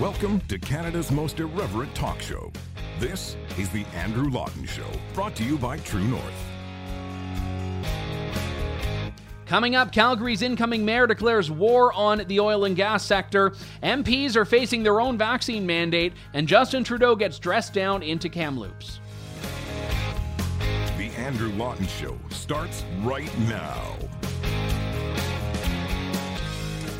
Welcome to Canada's most irreverent talk show. This is The Andrew Lawton Show, brought to you by True North. Coming up, Calgary's incoming mayor declares war on the oil and gas sector. MPs are facing their own vaccine mandate, and Justin Trudeau gets dressed down into Kamloops. The Andrew Lawton Show starts right now.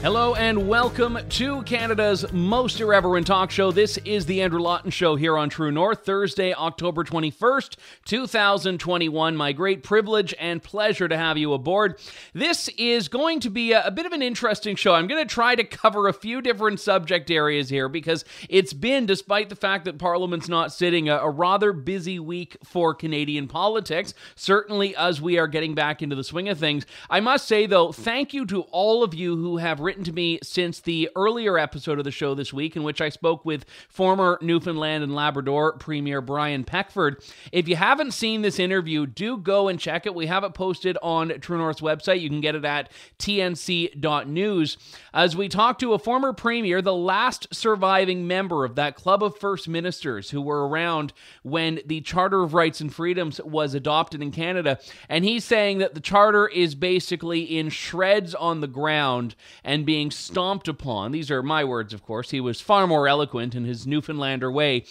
Hello and welcome to Canada's most irreverent talk show. This is the Andrew Lawton Show here on True North, Thursday, October 21st, 2021. My great privilege and pleasure to have you aboard. This is going to be a, a bit of an interesting show. I'm going to try to cover a few different subject areas here because it's been, despite the fact that Parliament's not sitting, a, a rather busy week for Canadian politics, certainly as we are getting back into the swing of things. I must say, though, thank you to all of you who have written to me since the earlier episode of the show this week, in which I spoke with former Newfoundland and Labrador Premier Brian Peckford. If you haven't seen this interview, do go and check it. We have it posted on True North's website. You can get it at tnc.news. As we talk to a former premier, the last surviving member of that club of first ministers who were around when the Charter of Rights and Freedoms was adopted in Canada. And he's saying that the charter is basically in shreds on the ground and being stomped upon. These are my words, of course. He was far more eloquent in his Newfoundlander way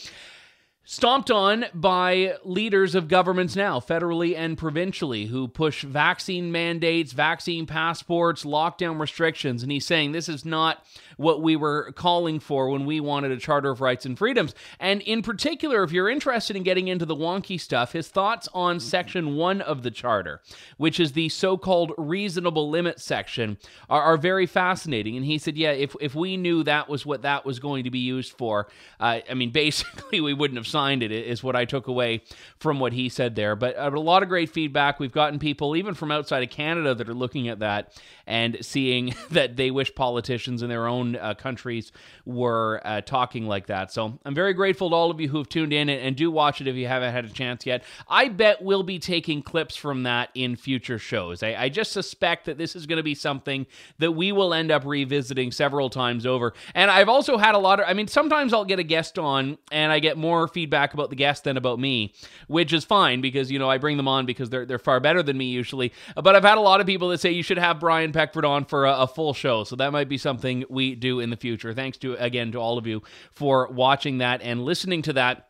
stomped on by leaders of governments now, federally and provincially, who push vaccine mandates, vaccine passports, lockdown restrictions. And he's saying this is not what we were calling for when we wanted a Charter of Rights and Freedoms. And in particular, if you're interested in getting into the wonky stuff, his thoughts on Section 1 of the Charter, which is the so called reasonable limit section, are, are, very fascinating. And he said, yeah, if, if we knew that was what that was going to be used for, uh, I mean, basically, we wouldn't have signed it, is what I took away from what he said there. But uh, a lot of great feedback. We've gotten people, even from outside of Canada, that are looking at that and seeing that they wish politicians in their own uh, countries were uh, talking like that. So I'm very grateful to all of you who have tuned in and, and, do watch it if you haven't had a chance yet. I bet we'll be taking clips from that in future shows. I, I just suspect that this is going to be something that we will end up revisiting several times over. And I've also had a lot of, I mean, sometimes I'll get a guest on and I get more feedback about the guest than about me, which is fine because, you know, I bring them on because they're, they're far better than me usually. But I've had a lot of people that say you should have Brian Peckford on for a, a full show. So that might be something we do in the future. Thanks to again to all of you for watching that and listening to that.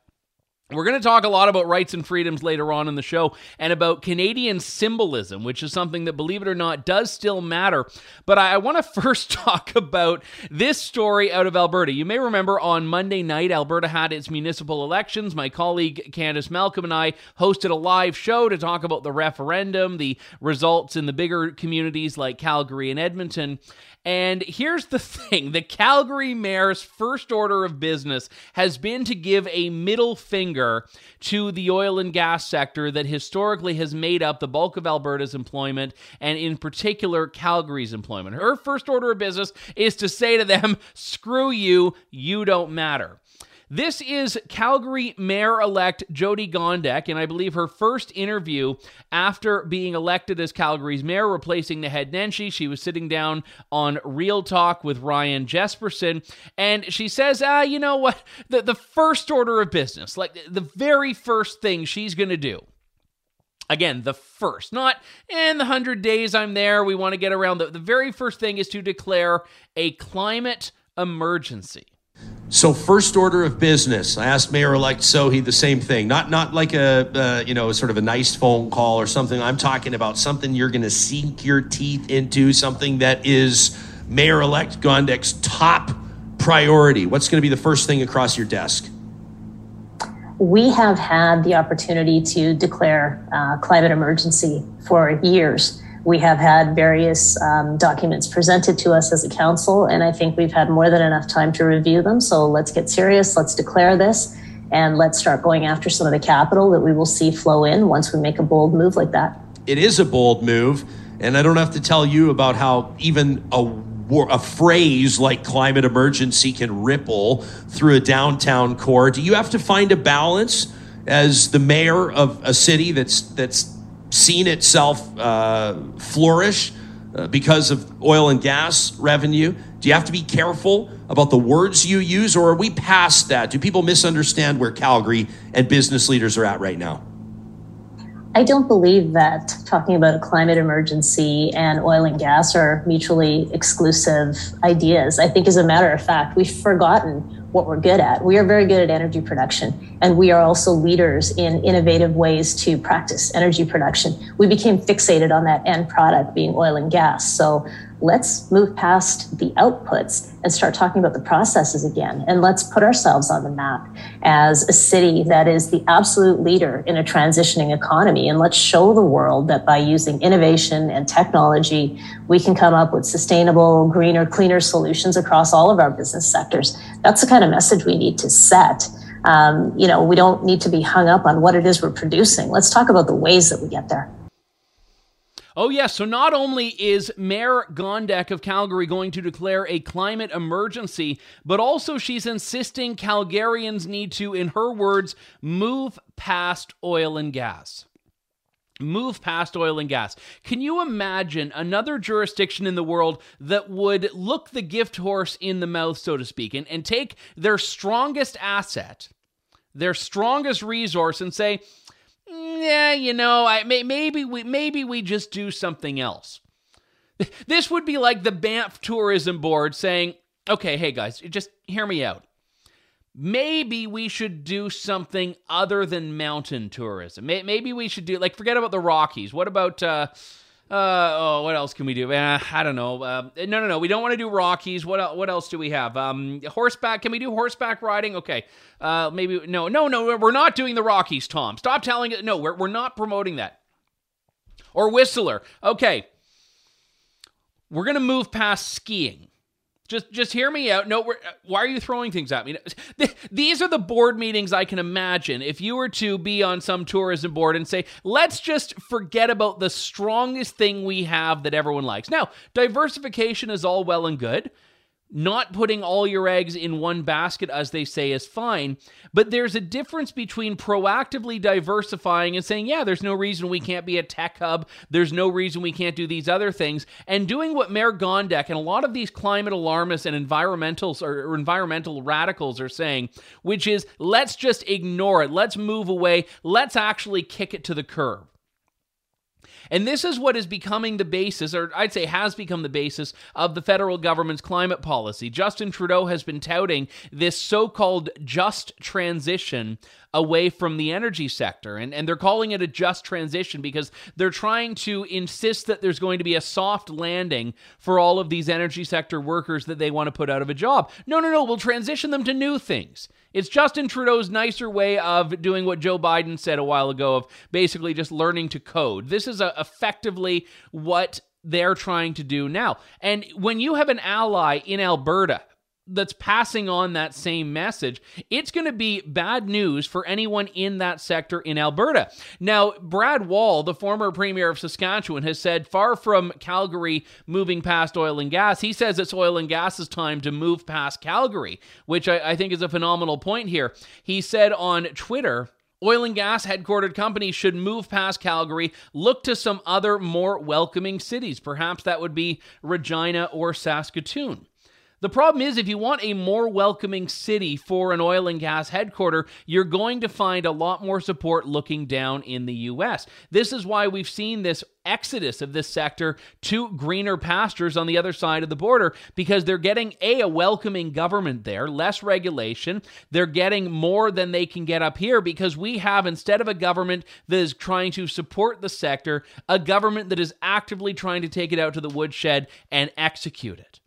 We're going to talk a lot about rights and freedoms later on in the show and about Canadian symbolism, which is something that, believe it or not, does still matter. But I, I want to first talk about this story out of Alberta. You may remember on Monday night, Alberta had its municipal elections. My colleague Candice Malcolm and I hosted a live show to talk about the referendum, the results in the bigger communities like Calgary and Edmonton. And here's the thing the Calgary mayor's first order of business has been to give a middle finger to the oil and gas sector that historically has made up the bulk of Alberta's employment, and in particular, Calgary's employment. Her first order of business is to say to them, screw you, you don't matter. This is Calgary Mayor elect Jyoti Gondek, and I believe her first interview after being elected as Calgary's mayor, replacing Naheed Nenshi. She was sitting down on Real Talk with Ryan Jespersen, and she says, ah, you know what? The, the first order of business, like the very first thing she's going to do. Again, the first, not in the 100 days I'm there, we want to get around. The, the very first thing is to declare a climate emergency. So first order of business, I asked Mayor-elect Sohi the same thing. Not not like a uh, you know sort of a nice phone call or something. I'm talking about something you're going to sink your teeth into, something that is Mayor-elect Gondek's top priority. What's going to be the first thing across your desk? We have had the opportunity to declare uh, climate emergency for years. We have had various um, documents presented to us as a council, and I think we've had more than enough time to review them. So let's get serious, let's declare this, and let's start going after some of the capital that we will see flow in once we make a bold move like that. It is a bold move, and I don't have to tell you about how even a a phrase like climate emergency can ripple through a downtown core. Do you have to find a balance as the mayor of a city that's that's seen itself uh, flourish uh, because of oil and gas revenue? Do you have to be careful about the words you use, or are we past that? Do people misunderstand where Calgary and business leaders are at right now? I don't believe that talking about a climate emergency and oil and gas are mutually exclusive ideas. I think, as a matter of fact, we've forgotten what we're good at. We are very good at energy production, and we are also leaders in innovative ways to practice energy production. We became fixated on that end product being oil and gas. So let's move past the outputs and start talking about the processes again. And let's put ourselves on the map as a city that is the absolute leader in a transitioning economy. And let's show the world that by using innovation and technology, we can come up with sustainable, greener, cleaner solutions across all of our business sectors. That's the kind of message we need to set. Um, you know, we don't need to be hung up on what it is we're producing. Let's talk about the ways that we get there. Oh, yes. Yeah, so not only is Mayor Gondek of Calgary going to declare a climate emergency, but also she's insisting Calgarians need to, in her words, move past oil and gas. Move past oil and gas. Can you imagine another jurisdiction in the world that would look the gift horse in the mouth, so to speak, and, and take their strongest asset, their strongest resource, and say, yeah, you know, I may, maybe we maybe we just do something else. This would be like the Banff Tourism Board saying, "Okay, hey guys, just hear me out. Maybe we should do something other than mountain tourism. Maybe we should do like forget about the Rockies. What about uh uh, oh, what else can we do? Uh, I don't know. Uh, no, no, no. We don't want to do Rockies. What what else do we have? Um, horseback. Can we do horseback riding? Okay. Uh, maybe no, no, no. We're not doing the Rockies, Tom. Stop telling it. No, we're we're not promoting that. Or Whistler. Okay. We're gonna move past skiing. Just just hear me out. No, why are you throwing things at me? These are the board meetings I can imagine if you were to be on some tourism board and say, "Let's just forget about the strongest thing we have that everyone likes." Now, diversification is all well and good not putting all your eggs in one basket, as they say, is fine. But there's a difference between proactively diversifying and saying, yeah, there's no reason we can't be a tech hub. There's no reason we can't do these other things. And doing what Mayor Gondek and a lot of these climate alarmists and environmentals or, or environmental radicals are saying, which is let's just ignore it. Let's move away. Let's actually kick it to the curb. And this is what is becoming the basis, or I'd say has become the basis, of the federal government's climate policy. Justin Trudeau has been touting this so called just transition away from the energy sector. And, and they're calling it a just transition because they're trying to insist that there's going to be a soft landing for all of these energy sector workers that they want to put out of a job. No, no, no, we'll transition them to new things. It's Justin Trudeau's nicer way of doing what Joe Biden said a while ago of basically just learning to code. This is a, effectively what they're trying to do now. And when you have an ally in Alberta that's passing on that same message, it's going to be bad news for anyone in that sector in Alberta. Now, Brad Wall, the former premier of Saskatchewan, has said far from Calgary moving past oil and gas, he says it's oil and gas's time to move past Calgary, which I, I think is a phenomenal point here. He said on Twitter, Oil and gas headquartered companies should move past Calgary, look to some other more welcoming cities. Perhaps that would be Regina or Saskatoon. The problem is, if you want a more welcoming city for an oil and gas headquarter, you're going to find a lot more support looking down in the U.S. This is why we've seen this exodus of this sector to greener pastures on the other side of the border because they're getting a, a welcoming government there, less regulation. They're getting more than they can get up here because we have, instead of a government that is trying to support the sector, a government that is actively trying to take it out to the woodshed and execute it.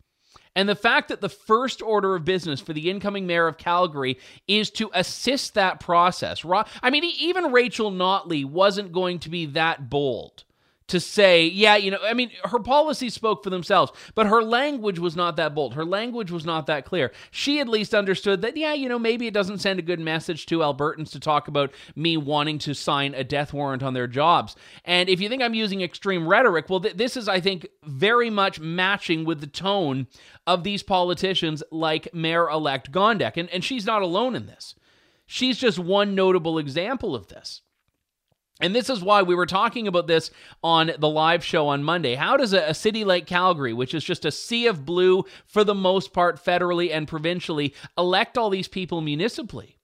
And the fact that the first order of business for the incoming mayor of Calgary is to assist that process. I mean, even Rachel Notley wasn't going to be that bold to say, yeah, you know, I mean, her policies spoke for themselves, but her language was not that bold. Her language was not that clear. She at least understood that, yeah, you know, maybe it doesn't send a good message to Albertans to talk about me wanting to sign a death warrant on their jobs. And if you think I'm using extreme rhetoric, well, th- this is, I think, very much matching with the tone of these politicians like Mayor elect Gondek. And, and she's not alone in this. She's just one notable example of this. And this is why we were talking about this on the live show on Monday. How does a, a, city like Calgary, which is just a sea of blue for the most part federally and provincially, elect all these people municipally?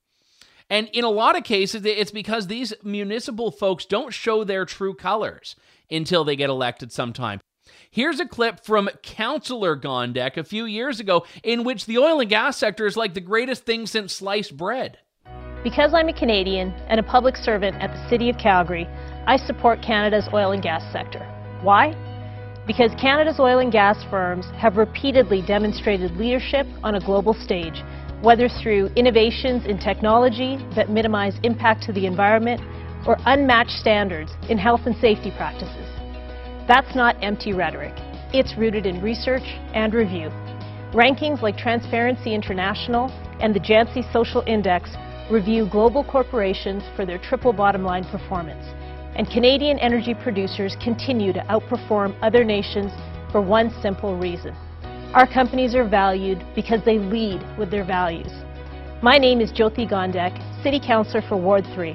And in a lot of cases, it's because these municipal folks don't show their true colors until they get elected sometime. Here's a clip from Councillor Gondek a few years ago in which the oil and gas sector is like the greatest thing since sliced bread. Because I'm a Canadian and a public servant at the City of Calgary, I support Canada's oil and gas sector. Why? Because Canada's oil and gas firms have repeatedly demonstrated leadership on a global stage, whether through innovations in technology that minimize impact to the environment or unmatched standards in health and safety practices. That's not empty rhetoric. It's rooted in research and review. Rankings like Transparency International and the Jantzi Social Index review global corporations for their triple bottom line performance. And Canadian energy producers continue to outperform other nations for one simple reason. Our companies are valued because they lead with their values. My name is Jyoti Gondek, City Councillor for Ward 3.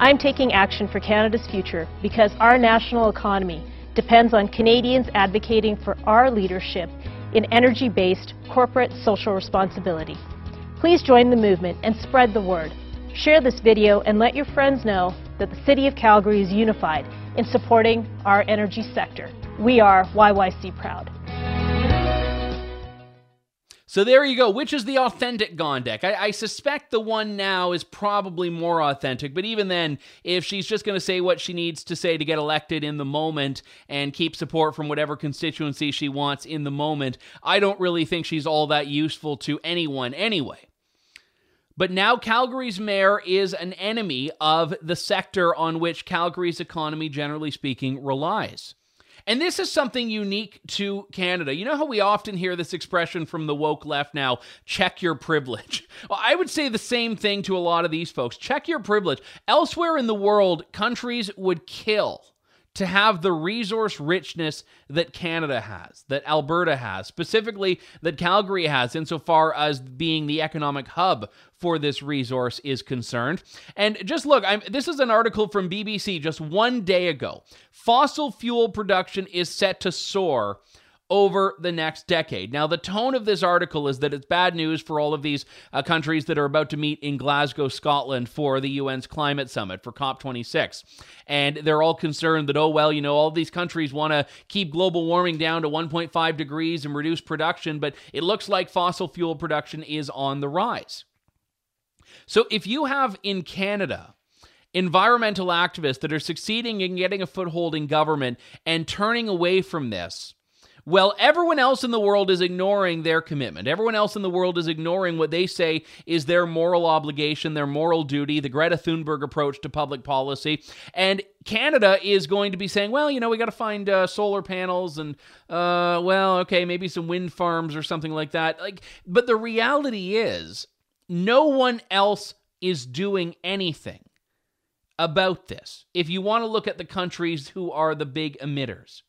I'm taking action for Canada's future because our national economy depends on Canadians advocating for our leadership in energy-based corporate social responsibility. Please join the movement and spread the word. Share this video and let your friends know that the City of Calgary is unified in supporting our energy sector. We are YYC proud. So there you go. Which is the authentic Gondek? I, I, suspect the one now is probably more authentic, but even then, if she's just going to say what she needs to say to get elected in the moment and keep support from whatever constituency she wants in the moment, I don't really think she's all that useful to anyone anyway. But now Calgary's mayor is an enemy of the sector on which Calgary's economy, generally speaking, relies. And this is something unique to Canada. You know how we often hear this expression from the woke left now check your privilege? Well, I would say the same thing to a lot of these folks check your privilege. Elsewhere in the world, countries would kill to have the resource richness that Canada has, that Alberta has, specifically that Calgary has, insofar as being the economic hub for this resource is concerned. And just look, I'm, this is an article from BBC just one day ago. Fossil fuel production is set to soar over the next decade. Now, the tone of this article is that it's bad news for all of these uh, countries that are about to meet in Glasgow, Scotland for the UN's climate summit for COP26. And they're all concerned that, oh, well, you know, all these countries want to keep global warming down to 1.5 degrees and reduce production, but it looks like fossil fuel production is on the rise. So if you have in Canada, environmental activists that are succeeding in getting a foothold in government and turning away from this, well, everyone else in the world is ignoring their commitment. Everyone else in the world is ignoring what they say is their moral obligation, their moral duty, the Greta Thunberg approach to public policy. And Canada is going to be saying, well, you know, we got to find uh, solar panels and, uh, well, okay, maybe some wind farms or something like that. Like, but the reality is, no one else is doing anything about this. If you want to look at the countries who are the big emitters,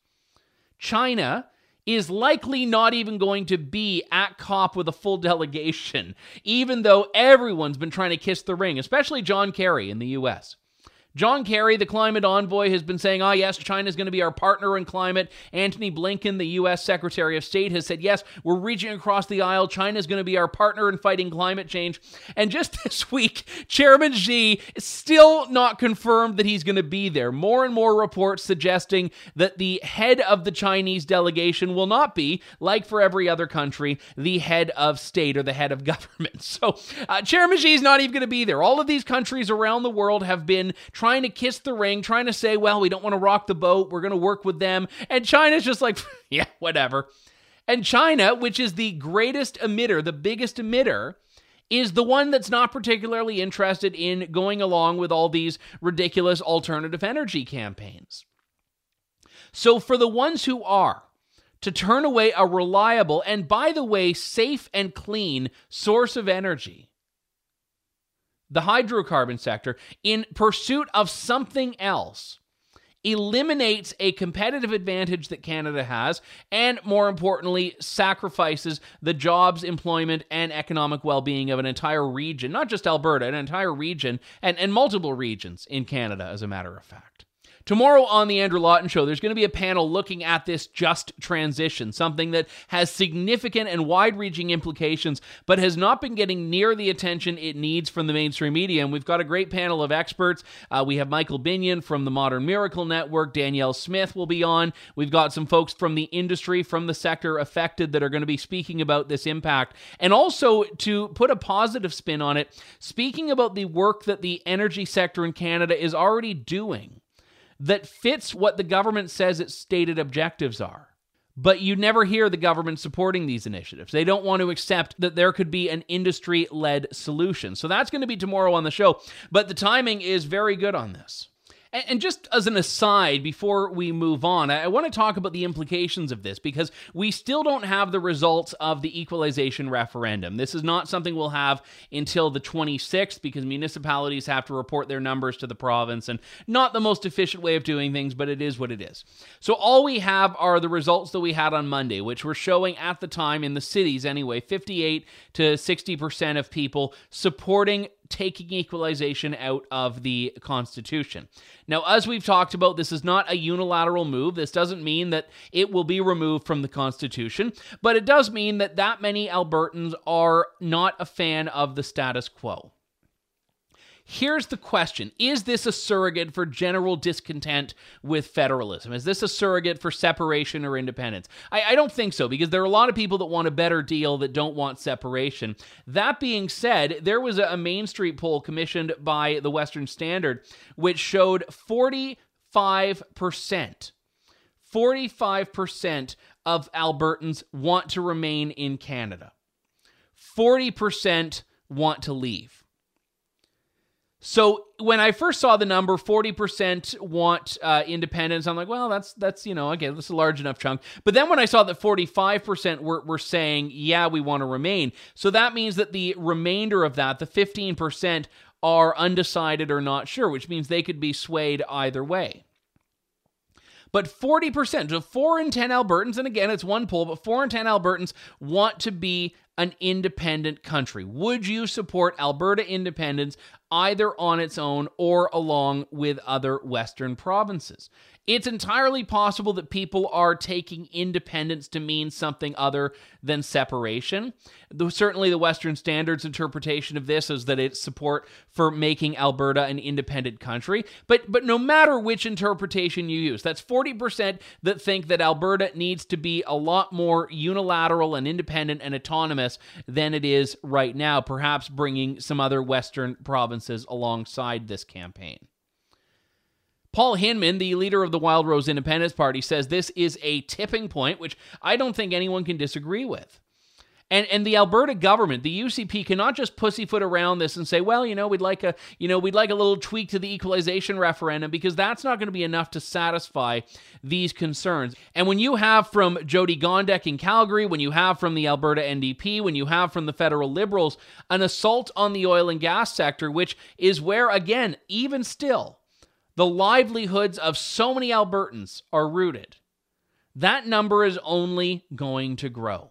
China is likely not even going to be at COP with a full delegation, even though everyone's been trying to kiss the ring, especially John Kerry in the US. John Kerry, the climate envoy, has been saying, oh, yes, China is going to be our partner in climate. Antony Blinken, the U.S. Secretary of State, has said, yes, we're reaching across the aisle. China is going to be our partner in fighting climate change. And just this week, Chairman Xi is still not confirmed that he's going to be there. More and more reports suggesting that the head of the Chinese delegation will not be, like for every other country, the head of state or the head of government. So uh, Chairman Xi is not even going to be there. All of these countries around the world have been trying to kiss the ring, trying to say, well, we don't want to rock the boat. We're going to work with them. And China's just like, yeah, whatever. And China, which is the greatest emitter, the biggest emitter, is the one that's not particularly interested in going along with all these ridiculous alternative energy campaigns. So, for the ones who are, to turn away a reliable and, by the way, safe and clean source of energy the hydrocarbon sector in pursuit of something else eliminates a competitive advantage that Canada has, and more importantly, sacrifices the jobs, employment, and economic well being of an entire region, not just Alberta, an entire region, and, and multiple regions in Canada, as a matter of fact. Tomorrow on The Andrew Lawton Show, there's going to be a panel looking at this just transition, something that has significant and wide reaching implications, but has not been getting near the attention it needs from the mainstream media. And we've got a great panel of experts. Uh, we have Michael Binnion from the Modern Miracle Network, Danielle Smith will be on. We've got some folks from the industry, from the sector affected, that are going to be speaking about this impact. And also, to put a positive spin on it, speaking about the work that the energy sector in Canada is already doing that fits what the government says its stated objectives are. But you never hear the government supporting these initiatives. They don't want to accept that there could be an industry led solution. So that's going to be tomorrow on the show. But the timing is very good on this. And just as an aside, before we move on, I want to talk about the implications of this because we still don't have the results of the equalization referendum. This is not something we'll have until the 26th because municipalities have to report their numbers to the province and not the most efficient way of doing things, but it is what it is. So all we have are the results that we had on Monday, which were showing at the time in the cities anyway, 58 to 60% of people supporting taking equalization out of the Constitution. Now, as we've talked about, this is not a unilateral move. This doesn't mean that it will be removed from the Constitution, but it does mean that that many Albertans are not a fan of the status quo. Here's the question Is this a surrogate for general discontent with federalism? Is this a surrogate for separation or independence? I, I, don't think so, because there are a lot of people that want a better deal that don't want separation. That being said, there was a, Main Street poll commissioned by the Western Standard, which showed 45%. 45% of Albertans want to remain in Canada. 40% want to leave. So when I first saw the number, forty percent want uh, independence. I'm like, well, that's that's you know, again, that's a large enough chunk. But then when I saw that forty five percent were were saying, yeah, we want to remain. So that means that the remainder of that, the fifteen percent, are undecided or not sure, which means they could be swayed either way. But 40%, so 4 in 10 Albertans, and again, it's one poll, but 4 in 10 Albertans want to be an independent country. Would you support Alberta independence either on its own or along with other Western provinces? It's entirely possible that people are taking independence to mean something other than separation. Certainly, the Western Standards interpretation of this is that it's support for making Alberta an independent country. But but no matter which interpretation you use, that's forty percent that think that Alberta needs to be a lot more unilateral and independent and autonomous than it is right now. Perhaps bringing some other Western provinces alongside this campaign. Paul Hinman, the leader of the Wild Rose Independence Party, says this is a tipping point, which I don't think anyone can disagree with. And and the Alberta government, the UCP, cannot just pussyfoot around this and say, well, you know, we'd like a you know we'd like a little tweak to the equalization referendum because that's not going to be enough to satisfy these concerns. And when you have from Jyoti Gondek in Calgary, when you have from the Alberta NDP, when you have from the federal Liberals, an assault on the oil and gas sector, which is where again, even still the livelihoods of so many Albertans are rooted, that number is only going to grow.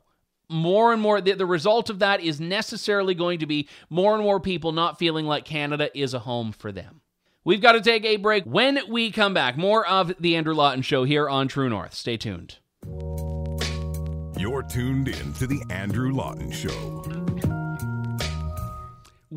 More and more, the, the, result of that is necessarily going to be more and more people not feeling like Canada is a home for them. We've got to take a break. When we come back, more of The Andrew Lawton Show here on True North. Stay tuned. You're tuned in to The Andrew Lawton Show.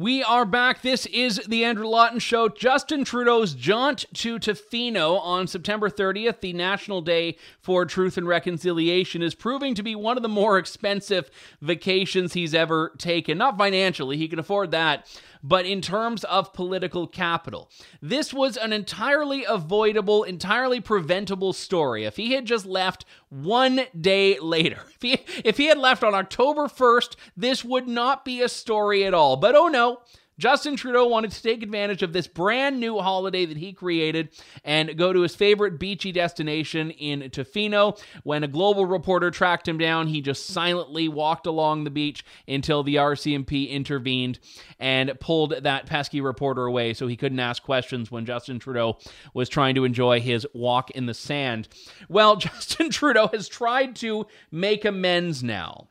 We are back. This is the Andrew Lawton Show. Justin Trudeau's jaunt to Tofino on September 30th, the National Day for Truth and Reconciliation, is proving to be one of the more expensive vacations he's ever taken. Not financially, he can afford that, but in terms of political capital. This was an entirely avoidable, entirely preventable story. If he had just left one day later, if he, if he had left on October 1st, this would not be a story at all. But oh no, Justin Trudeau wanted to take advantage of this brand new holiday that he created and go to his favorite beachy destination in Tofino. When a global reporter tracked him down, he just silently walked along the beach until the RCMP intervened and pulled that pesky reporter away so he couldn't ask questions when Justin Trudeau was trying to enjoy his walk in the sand. Well, Justin Trudeau has tried to make amends now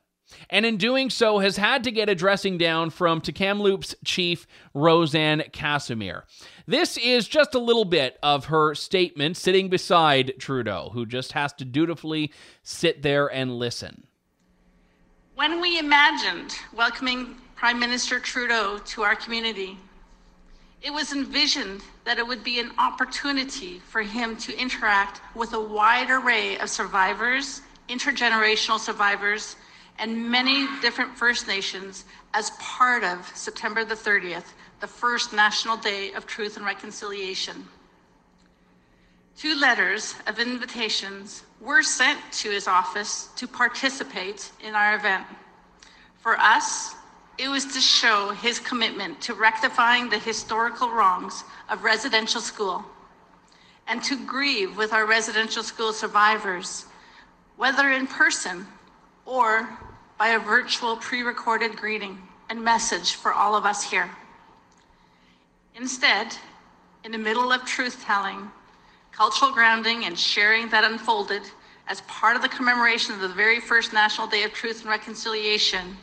and in doing so has had to get a dressing down from Tk'emlúp's chief, Rosanne Casimir. This is just a little bit of her statement sitting beside Trudeau, who just has to dutifully sit there and listen. When we imagined welcoming Prime Minister Trudeau to our community, it was envisioned that it would be an opportunity for him to interact with a wide array of survivors, intergenerational survivors, and many different First Nations as part of September the 30th, the first National Day of Truth and Reconciliation. Two letters of invitations were sent to his office to participate in our event. For us, it was to show his commitment to rectifying the historical wrongs of residential school and to grieve with our residential school survivors, whether in person or by a virtual pre recorded greeting and message for all of us here. Instead, in the middle of truth telling, cultural grounding, and sharing that unfolded as part of the commemoration of the very first National Day of Truth and Reconciliation,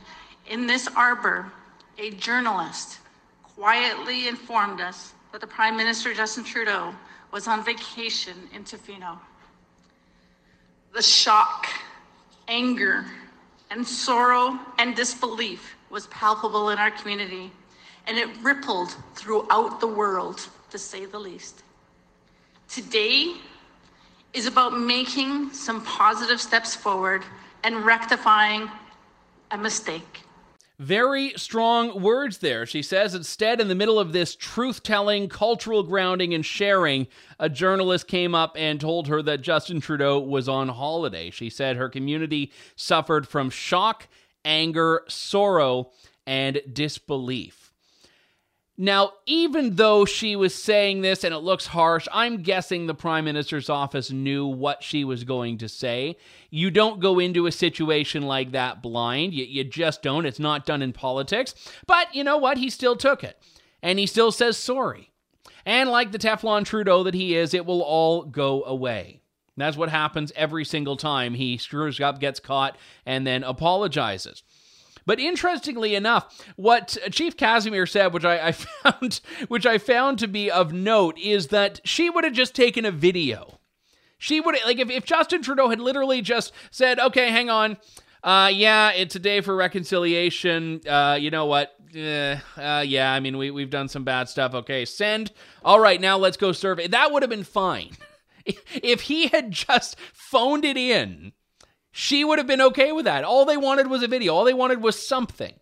in this arbor, a journalist quietly informed us that the Prime Minister Justin Trudeau was on vacation in Tofino. The shock, anger, and sorrow and disbelief was palpable in our community, and it rippled throughout the world, to say the least. Today is about making some positive steps forward and rectifying a mistake. Very strong words there. She says instead, in the middle of this truth telling, cultural grounding, and sharing, a journalist came up and told her that Justin Trudeau was on holiday. She said her community suffered from shock, anger, sorrow, and disbelief. Now, even though she was saying this and it looks harsh, I'm guessing the Prime Minister's office knew what she was going to say. You don't go into a situation like that blind. You, you just don't. It's not done in politics. But you know what? He still took it. And he still says sorry. And like the Teflon Trudeau that he is, it will all go away. That's what happens every single time he screws up, gets caught, and then apologizes. But interestingly enough, what Chief Casimir said, which I, I found, which I found to be of note, is that she would have just taken a video. She would like if, if Justin Trudeau had literally just said, "Okay, hang on." Uh, yeah, it's a day for reconciliation. Uh, you know what? Uh, uh, yeah, I mean, we, we've done some bad stuff. Okay, send. All right, now let's go survey. That would have been fine. if he had just phoned it in she would have been okay with that. All they wanted was a video, all they wanted was something.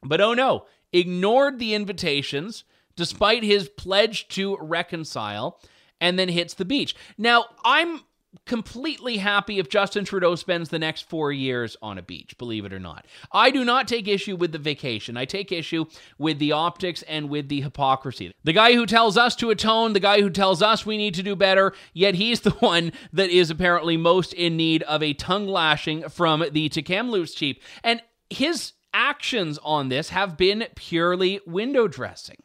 But oh no, ignored the invitations despite his pledge to reconcile and then hits the beach. Now, I'm completely happy if Justin Trudeau spends the next four years on a beach, believe it or not. I do not take issue with the vacation. I take issue with the optics and with the hypocrisy. The guy who tells us to atone, the guy who tells us we need to do better, yet he's the one that is apparently most in need of a tongue lashing from the Tk'emlúps chief. And his actions on this have been purely window dressing.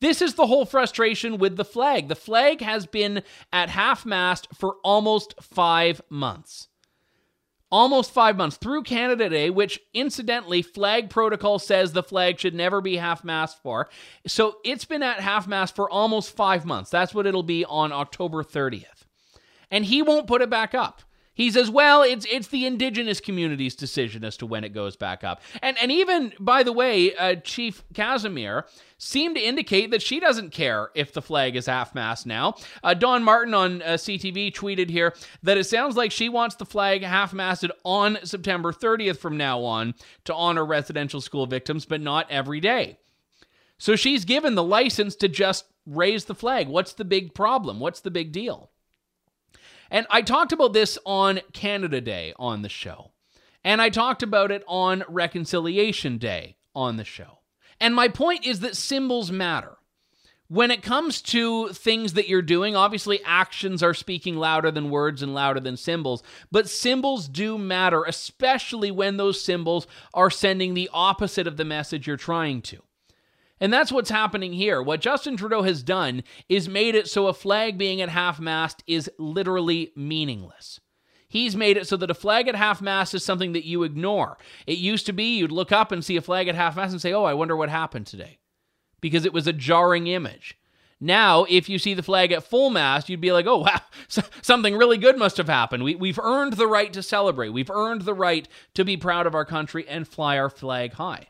This is the whole frustration with the flag. The flag has been at half mast for almost five months. Almost five months through Canada Day, which incidentally, flag protocol says the flag should never be half mast for. So it's been at half mast for almost five months. That's what it'll be on October 30th. And he won't put it back up. He says, "Well, it's it's the indigenous community's decision as to when it goes back up." And and even by the way, uh, Chief Casimir seemed to indicate that she doesn't care if the flag is half mast now. Uh, Don Martin on uh, CTV tweeted here that it sounds like she wants the flag half masted on September 30th from now on to honor residential school victims, but not every day. So she's given the license to just raise the flag. What's the big problem? What's the big deal? And I talked about this on Canada Day on the show. And I talked about it on Reconciliation Day on the show. And my point is that symbols matter. When it comes to things that you're doing, obviously actions are speaking louder than words and louder than symbols, but symbols do matter, especially when those symbols are sending the opposite of the message you're trying to. And that's what's happening here. What Justin Trudeau has done is made it so a flag being at half mast is literally meaningless. He's made it so that a flag at half mast is something that you ignore. It used to be you'd look up and see a flag at half mast and say, oh, I wonder what happened today, because it was a jarring image. Now, if you see the flag at full mast, you'd be like, oh, wow, something really good must have happened. We, we've earned the right to celebrate. We've earned the right to be proud of our country and fly our flag high.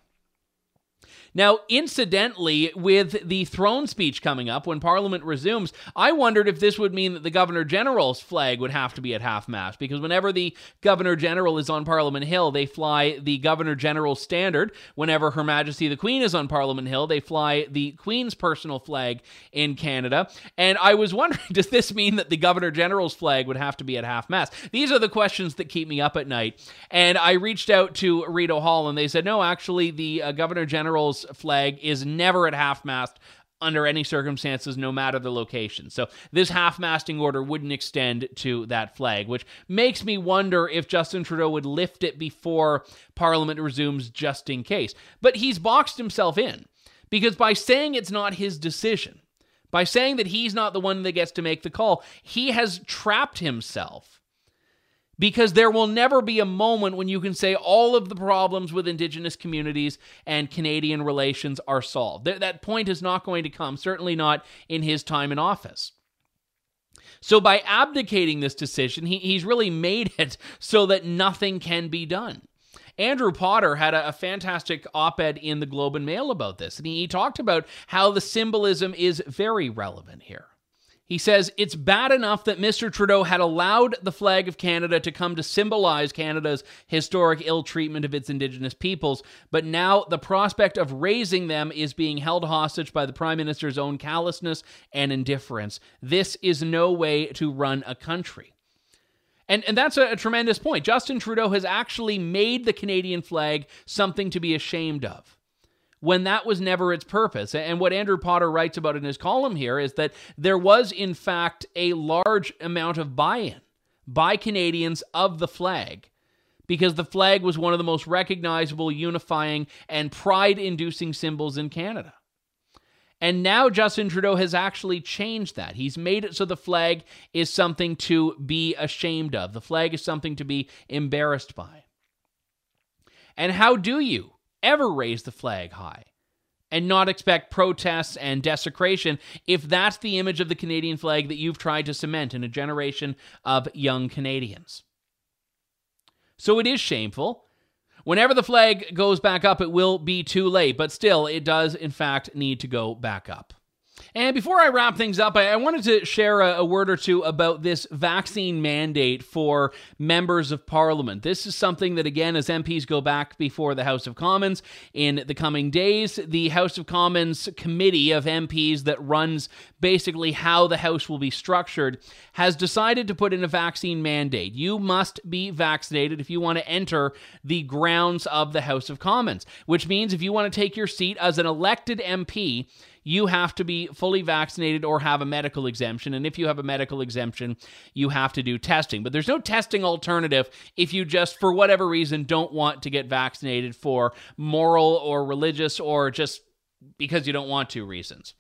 Now, incidentally, with the throne speech coming up when Parliament resumes, I wondered if this would mean that the Governor General's flag would have to be at half mast, because whenever the Governor General is on Parliament Hill, they fly the Governor General's standard. Whenever Her Majesty the Queen is on Parliament Hill, they fly the Queen's personal flag in Canada. And I was wondering, does this mean that the Governor General's flag would have to be at half mast? These are the questions that keep me up at night. And I reached out to Rideau Hall, and they said, no, actually, the uh, Governor General's flag is never at half mast under any circumstances, no matter the location. So this half masting order wouldn't extend to that flag, which makes me wonder if Justin Trudeau would lift it before Parliament resumes just in case. But he's boxed himself in because by saying it's not his decision, by saying that he's not the one that gets to make the call, he has trapped himself because there will never be a moment when you can say all of the problems with Indigenous communities and Canadian relations are solved. Th- that point is not going to come, certainly not in his time in office. So, by abdicating this decision, he, he's really made it so that nothing can be done. Andrew Potter had a, a fantastic op ed in the Globe and Mail about this, and he, he talked about how the symbolism is very relevant here. He says it's bad enough that Mr. Trudeau had allowed the flag of Canada to come to symbolize Canada's historic ill treatment of its Indigenous peoples, but now the prospect of raising them is being held hostage by the Prime Minister's own callousness and indifference. This is no way to run a country. And, and that's a, a tremendous point. Justin Trudeau has actually made the Canadian flag something to be ashamed of when that was never its purpose. And what Andrew Potter writes about in his column here is that there was, in fact, a large amount of buy in by Canadians of the flag because the flag was one of the most recognizable, unifying, and pride inducing symbols in Canada. And now Justin Trudeau has actually changed that. He's made it so the flag is something to be ashamed of, the flag is something to be embarrassed by. And how do you ever raise the flag high and not expect protests and desecration if that's the image of the Canadian flag that you've tried to cement in a generation of young Canadians. So it is shameful. Whenever the flag goes back up, it will be too late, but still, it does, in fact, need to go back up. And before I wrap things up, I, wanted to share a, word or two about this vaccine mandate for members of parliament. This is something that, again, as MPs go back before the House of Commons in the coming days, the House of Commons committee of MPs that runs basically how the House will be structured has decided to put in a vaccine mandate. You must be vaccinated if you want to enter the grounds of the House of Commons, which means if you want to take your seat as an elected MP, you have to be fully vaccinated or have a medical exemption. And if you have a medical exemption, you have to do testing. But there's no testing alternative if you just, for whatever reason, don't want to get vaccinated for moral or religious or just because you don't want to reasons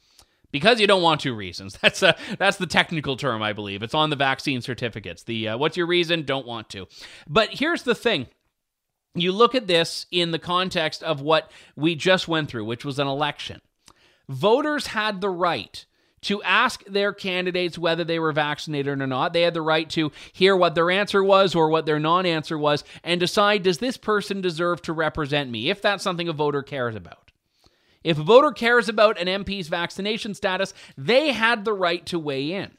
because you don't want to reasons. That's a that's the technical term, I believe. It's on the vaccine certificates. The uh, what's your reason? Don't want to. But here's the thing. You look at this in the context of what we just went through, which was an election voters had the right to ask their candidates whether they were vaccinated or not. They had the right to hear what their answer was or what their non answer was and decide does this person deserve to represent me, if that's something a voter cares about. If a voter cares about an MP's vaccination status, they had the right to weigh in.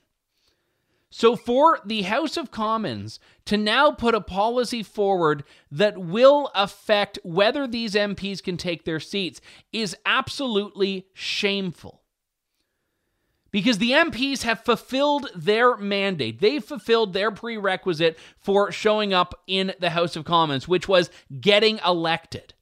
So, for the House of Commons to now put a policy forward that will affect whether these MPs can take their seats is absolutely shameful. Because the MPs have fulfilled their mandate. They've fulfilled their prerequisite for showing up in the House of Commons, which was getting elected.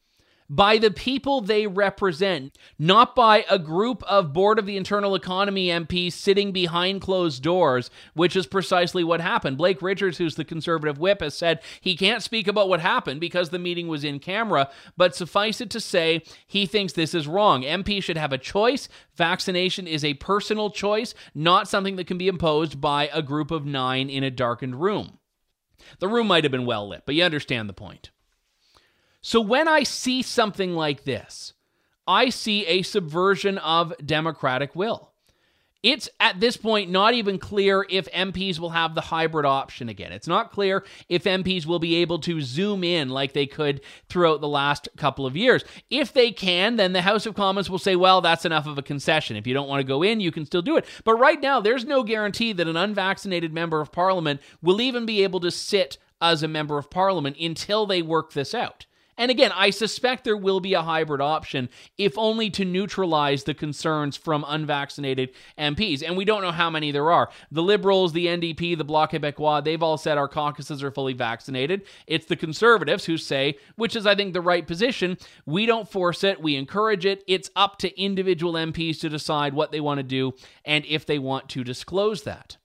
By the people they represent, not by a group of Board of the Internal Economy MPs sitting behind closed doors, which is precisely what happened. Blake Richards, who's the conservative whip, has said he can't speak about what happened because the meeting was in camera, but suffice it to say, he thinks this is wrong. MPs should have a choice. Vaccination is a personal choice, not something that can be imposed by a group of nine in a darkened room. The room might have been well lit, but you understand the point. So when I see something like this, I see a subversion of democratic will. It's at this point not even clear if MPs will have the hybrid option again. It's not clear if MPs will be able to zoom in like they could throughout the last couple of years. If they can, then the House of Commons will say, well, that's enough of a concession. If you don't want to go in, you can still do it. But right now, there's no guarantee that an unvaccinated member of parliament will even be able to sit as a member of parliament until they work this out. And again, I suspect there will be a hybrid option, if only to neutralize the concerns from unvaccinated MPs. And we don't know how many there are. The Liberals, the NDP, the Bloc Québécois, they've all said our caucuses are fully vaccinated. It's the Conservatives who say, which is, I think, the right position, we don't force it, we encourage it. It's up to individual MPs to decide what they want to do and if they want to disclose that.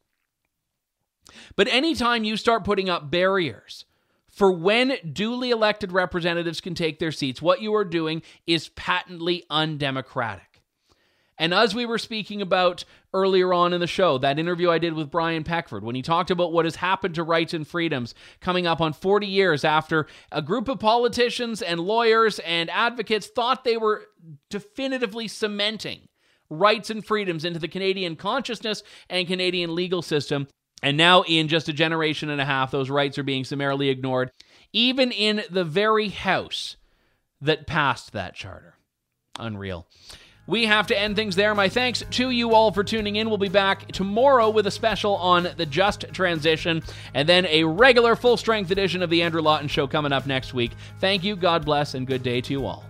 But anytime you start putting up barriers, for when duly elected representatives can take their seats, what you are doing is patently undemocratic. And as we were speaking about earlier on in the show, that interview I did with Brian Peckford, when he talked about what has happened to rights and freedoms coming up on 40 years after a group of politicians and lawyers and advocates thought they were definitively cementing rights and freedoms into the Canadian consciousness and Canadian legal system. And now, in just a generation and a half, those rights are being summarily ignored, even in the very House that passed that charter. Unreal. We have to end things there. My thanks to you all for tuning in. We'll be back tomorrow with a special on the just transition and then a regular full strength edition of The Andrew Lawton Show coming up next week. Thank you, God bless, and good day to you all.